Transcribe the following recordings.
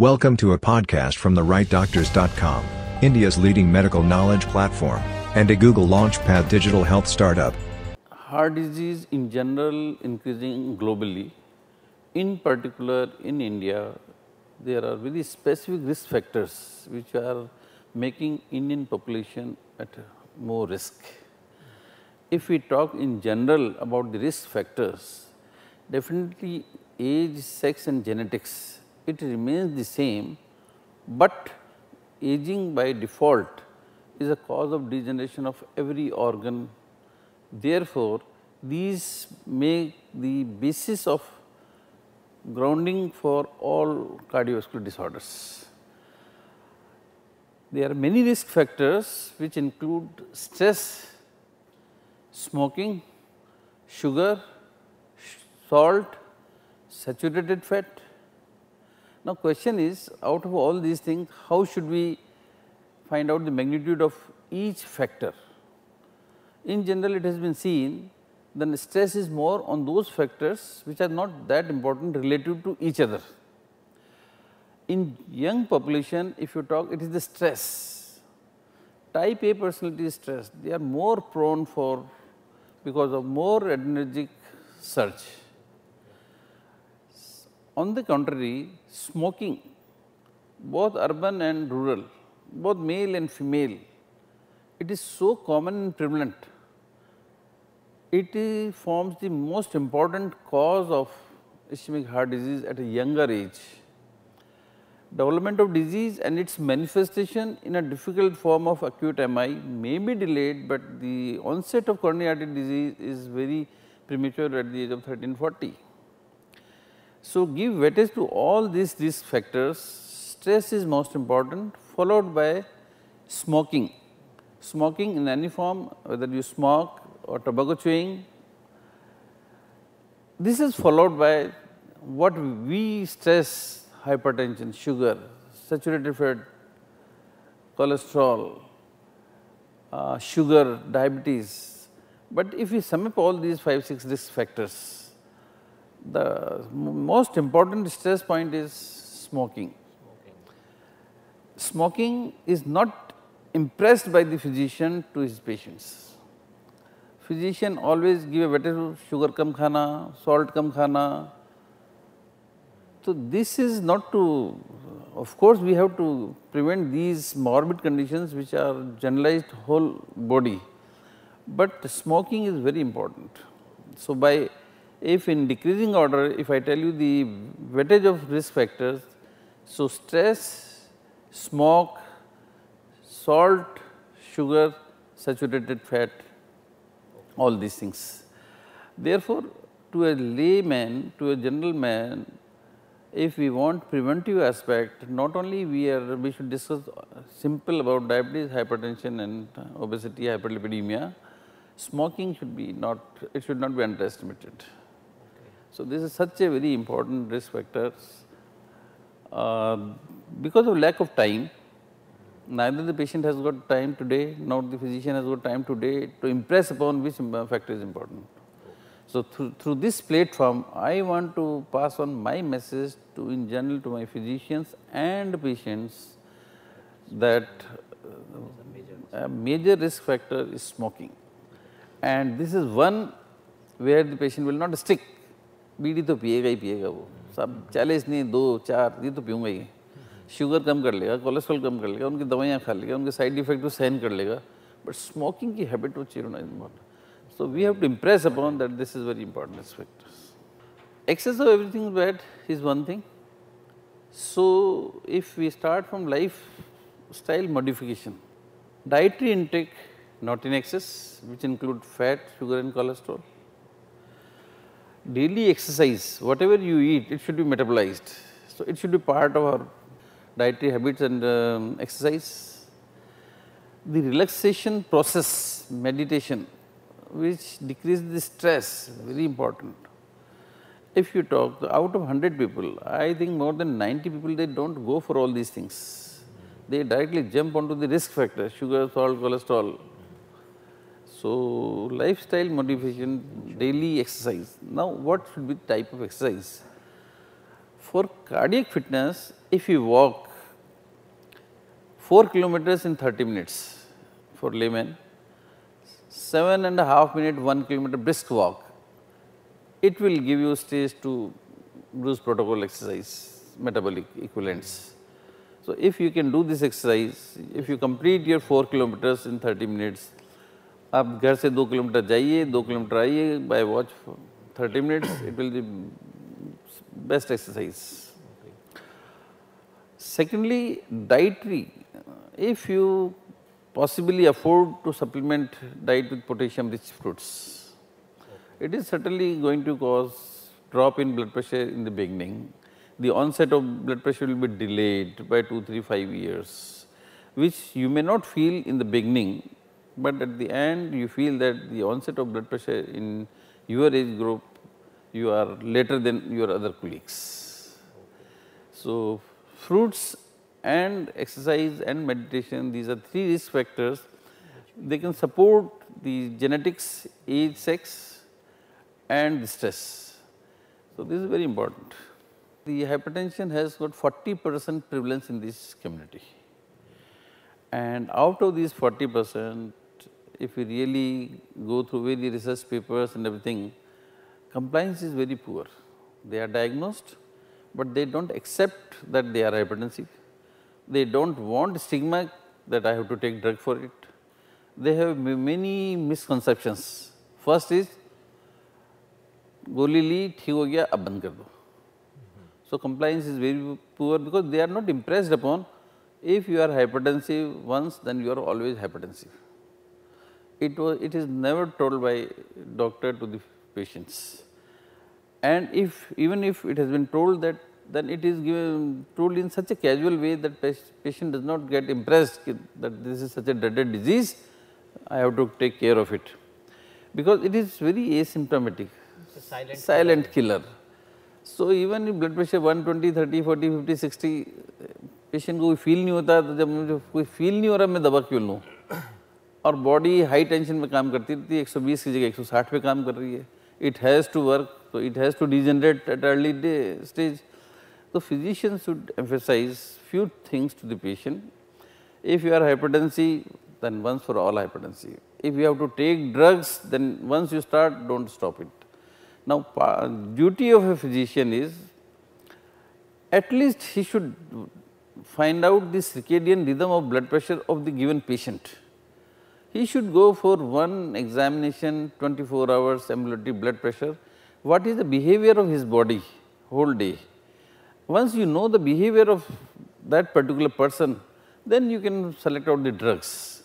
Welcome to a podcast from the rightdoctors.com, India's leading medical knowledge platform, and a Google Launchpad digital health startup. Heart disease in general increasing globally. In particular, in India, there are very specific risk factors which are making Indian population at more risk. If we talk in general about the risk factors, definitely age, sex and genetics it remains the same, but aging by default is a cause of degeneration of every organ. Therefore, these make the basis of grounding for all cardiovascular disorders. There are many risk factors which include stress, smoking, sugar, salt, saturated fat, now, question is out of all these things how should we find out the magnitude of each factor. In general it has been seen then stress is more on those factors which are not that important relative to each other. In young population if you talk it is the stress, type A personality stress they are more prone for because of more adrenergic surge on the contrary, smoking, both urban and rural, both male and female, it is so common and prevalent. It forms the most important cause of ischemic heart disease at a younger age. Development of disease and its manifestation in a difficult form of acute MI may be delayed, but the onset of coronary artery disease is very premature at the age of 13, 40. So, give weightage to all these risk factors, stress is most important followed by smoking. Smoking in any form whether you smoke or tobacco chewing, this is followed by what we stress hypertension, sugar, saturated fat, cholesterol, uh, sugar, diabetes. But if we sum up all these 5, 6 risk factors, the most important stress point is smoking. Smoking is not impressed by the physician to his patients. Physician always give a better sugar kam khana, salt kam khana. So, this is not to, of course, we have to prevent these morbid conditions which are generalized whole body, but smoking is very important. So, by if in decreasing order, if I tell you the weightage of risk factors, so stress, smoke, salt, sugar, saturated fat, all these things. Therefore, to a layman, to a general man, if we want preventive aspect, not only we are, we should discuss simple about diabetes, hypertension and obesity, hyperlipidemia, smoking should be not, it should not be underestimated. So, this is such a very important risk factor. Uh, because of lack of time, neither the patient has got time today, nor the physician has got time today to impress upon which factor is important. So, through, through this platform, I want to pass on my message to in general to my physicians and patients that uh, a major risk factor is smoking. And this is one where the patient will not stick बीड़ी तो पिएगा ही पिएगा वो। सब चालीस नहीं दो चार ये तो पीऊँगा ही। शुगर कम कर लेगा कोलेस्ट्रॉल कम कर लेगा उनकी दवाइयाँ खा लेगा उनके साइड इफ़ेक्ट वो सहन कर लेगा। बट स्मोकिंग की हैबिट वो चेंज होना important so we have to impress upon that this is very important aspect excess of everything bad is one thing. So, if we start from lifestyle modification, dietary intake not in excess which include fat, sugar and cholesterol, daily exercise, whatever you eat, it should be metabolized. So, it should be part of our dietary habits and um, exercise. The relaxation process, meditation, which decreases the stress, very important. If you talk out of 100 people, I think more than 90 people they do not go for all these things. They directly jump onto the risk factor, sugar, salt, cholesterol, so, lifestyle modification, daily exercise. Now, what should be type of exercise? For cardiac fitness, if you walk 4 kilometers in 30 minutes for layman, seven and a half minute, one kilometer brisk walk, it will give you stage to Bruce protocol exercise, metabolic equivalents. So, if you can do this exercise, if you complete your 4 kilometers in 30 minutes, आप घर से दो kilometre जाइए, दो kilometre आइए by watch thirty minutes it will best exercise secondly dietary if you possibly afford to supplement diet with potassium rich fruits it is certainly going to cause drop in blood pressure in the beginning the onset of blood pressure will be delayed by two three five years which you may not feel in the beginning but at the end you feel that the onset of blood pressure in your age group, you are later than your other colleagues. So, fruits and exercise and meditation, these are three risk factors. They can support the genetics, age, sex and stress. So, this is very important. The hypertension has got 40 percent prevalence in this community. And out of these 40 percent, if we really go through very research papers and everything, compliance is very poor. They are diagnosed, but they do not accept that they are hypertensive. They do not want stigma that I have to take drug for it. They have many misconceptions. First is, गोली ली ठीक हो गया अब बंद कर दो सो compliance is very poor because they are not impressed upon if you are hypertensive once then you are always hypertensive it was it is never told by doctor to the patients. And if even if it has been told that then it is given told in such a casual way that patient does not get impressed that this is such a dreaded disease, I have to take care of it. Because it is very asymptomatic, silent, silent killer. killer. So even if blood pressure 120, 30, 40, 50, 60, patient को feel नहीं होता तो जब मुझे कोई feel नहीं हो रहा मैं दवा क्यों लूँ और बॉडी हाई टेंशन में काम करती रहती है 120 की जगह 160 पे काम कर रही है। इट हैज़ टू वर्क तो it has to degenerate at early stage तो physician should emphasise few things to the patient if you are hypertensive then once for all hypertensive if you have to take drugs then once you start don't stop it now duty of a physician is at least he should find out the circadian rhythm of blood pressure of the given patient he should go for one examination 24 hours ambulatory blood pressure, what is the behavior of his body whole day. Once you know the behavior of that particular person, then you can select out the drugs,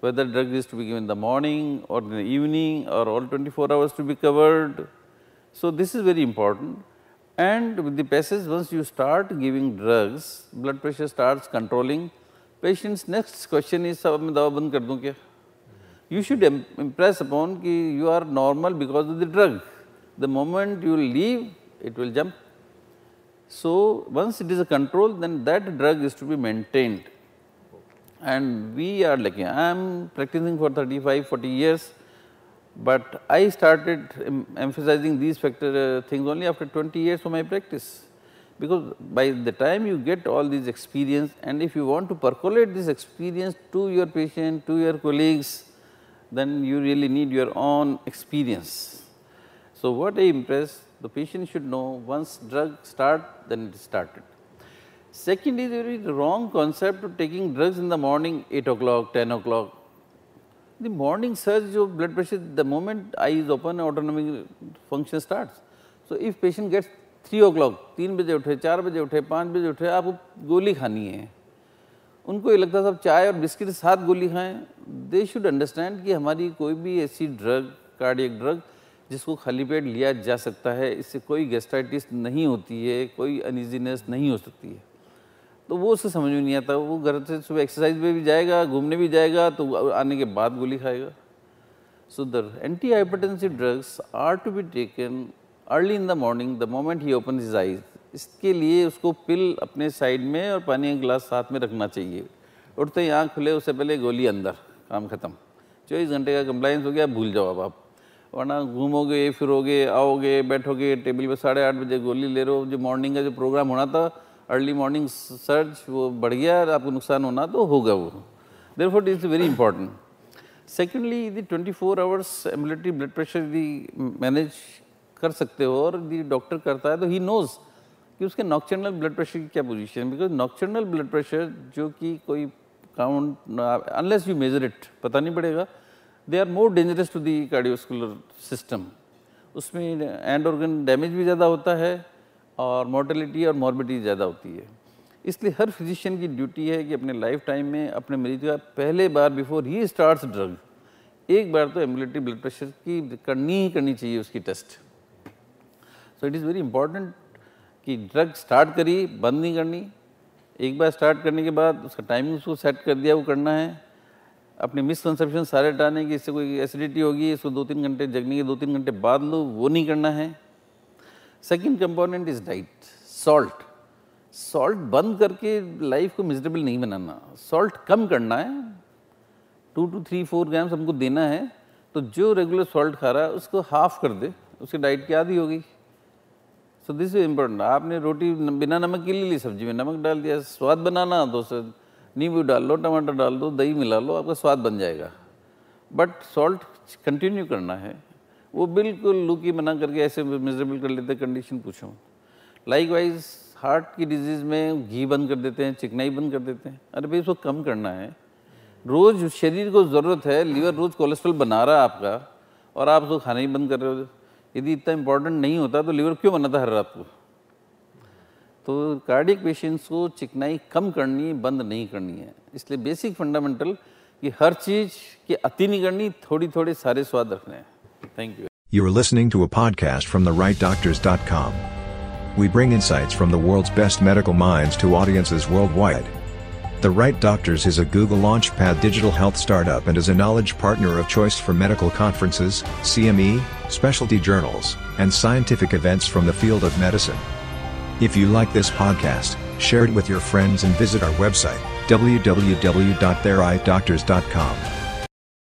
whether drug is to be given in the morning or in the evening or all 24 hours to be covered. So, this is very important and with the passage once you start giving drugs, blood pressure starts controlling, patient's next question is, अब मैं दवा बंद कर दूँ क्या? you should impress upon ki you are normal because of the drug. The moment you leave, it will jump. So, once it is a control, then that drug is to be maintained. And we are like, I am practicing for 35, 40 years, but I started emphasizing these factor uh, things only after 20 years of my practice. Because by the time you get all these experience and if you want to percolate this experience to your patient, to your colleagues, then you really need your own experience. So, what I impress the patient should know once drug start then it started. Second is very wrong concept of taking drugs in the morning 8 o'clock, 10 o'clock. The morning surge of blood pressure the moment eye is open autonomic function starts. So, if patient gets 3 o'clock, 3 बजे उठे, 4 बजे उठे, 5 बजे उठे, आपको गोली खानी है उनको ये लगता था चाय और बिस्किट साथ गोली खाएँ। दे शुड अंडरस्टैंड कि हमारी कोई भी ऐसी ड्रग कार्डियक ड्रग जिसको खाली पेट लिया जा सकता है, इससे कोई गेस्टाइटिस नहीं होती है, कोई अनइजीनेस नहीं हो सकती है। तो वो उसे समझ में नहीं आता। वो घर से सुबह एक्सरसाइज में भी जाएगा, घूमने भी जाएगा तो आने के बाद गोली खाएगा। So the anti hypertensive drugs are to be taken early in the morning the moment he open his eyes इसके लिए उसको पिल अपने साइड में और पानी का गिलास साथ में रखना चाहिए। उठते ही आँख खुले, उससे पहले गोली अंदर, काम खत्म। चौबीस घंटे का कंप्लाइंस हो गया, भूल जाओ अब आप। वरना घूमोगे, फिरोगे, आओगे, बैठोगे, टेबल पर साढ़े आठ बजे गोली ले रहे हो। जो मॉर्निंग का जो प्रोग्राम होना था अर्ली मॉर्निंग सर्च वो बढ़ गया आपको नुकसान होना तो होगा वो। Therefore is very important secondly यदि twenty four hours ambulatory blood pressure यदि मैनेज कर सकते हो और यदि डॉक्टर करता है तो ही नोज़ कि उसके नॉक्चर्नल ब्लड प्रेशर की क्या position because nocturnal blood pressure जो कि कोई count unless you measure it पता नहीं पड़ेगा। They are more dangerous to the cardiovascular system उसमें एंड ऑर्गन डैमेज भी ज़्यादा होता है और मोर्टेलिटी और मॉर्बिडिटी ज़्यादा होती है। इसलिए हर फिजिशियन की ड्यूटी है कि अपने लाइफ टाइम में अपने मरीज़ का पहले बार बिफोर ही स्टार्ट्स ड्रग एक बार तो एम्बुलेटरी ब्लड प्रेशर की करनी ही करनी चाहिए उसकी test so it is very important कि ड्रग स्टार्ट करी, बंद नहीं करनी। एक बार स्टार्ट करने के बाद उसका टाइमिंग उसको सेट कर दिया, वो करना है। अपने मिसकनसेप्शन सारे हटाने की, इससे कोई एसिडिटी होगी, इसको दो तीन घंटे जगने के, दो तीन घंटे बाद लो, वो नहीं करना है। Second component is diet salt salt बंद करके लाइफ को मिजरेबल नहीं बनाना। सॉल्ट कम करना है। Two two three four grams हमको देना है। तो जो रेगुलर सॉल्ट खा रहा है, उसको हाफ़ कर दे। उसकी डाइट की आधी होगी। सो दिस इज़ इम्पोर्टेंट आपने रोटी बिना नमक की ले ली सब्ज़ी में, नमक डाल दिया, स्वाद बनाना तो नींबू डाल लो, टमाटर डाल दो, दही मिला लो, आपका स्वाद बन जाएगा। बट सॉल्ट कंटिन्यू करना है। वो बिल्कुल लूकी बना करके ऐसे मिजरेबल कर लेते कंडीशन पूछो। लाइक वाइज हार्ट की डिज़ीज़ में घी बंद कर देते हैं, चिकनाई बंद कर देते हैं। अरे भाई, उसको कम करना है। रोज़ शरीर को ज़रूरत है लीवर रोज़ कोलेस्ट्रॉल बना रहा है आपका, और आप उसको खाना ही बंद कर रहे हो। यदि इतना इम्पोर्टेंट नहीं होता तो लीवर क्यों बनाता हर रात को? तो कार्डिक पेशेंट्स को चिकनाई कम करनी है, बंद नहीं करनी है। इसलिए बेसिक फंडामेंटल कि हर चीज़ की अति नहीं करनी थोड़ी थोड़ी सारे स्वाद रखने हैं। Thank you you are listening to a podcast from the right doctors dot com we bring insights from the world's best medical minds to audiences worldwide The Right Doctors is a Google Launchpad digital health startup and is a knowledge partner of choice for medical conferences, CME, specialty journals, and scientific events from the field of medicine. If you like this podcast, share it with your friends and visit our website, www.therightdoctors.com.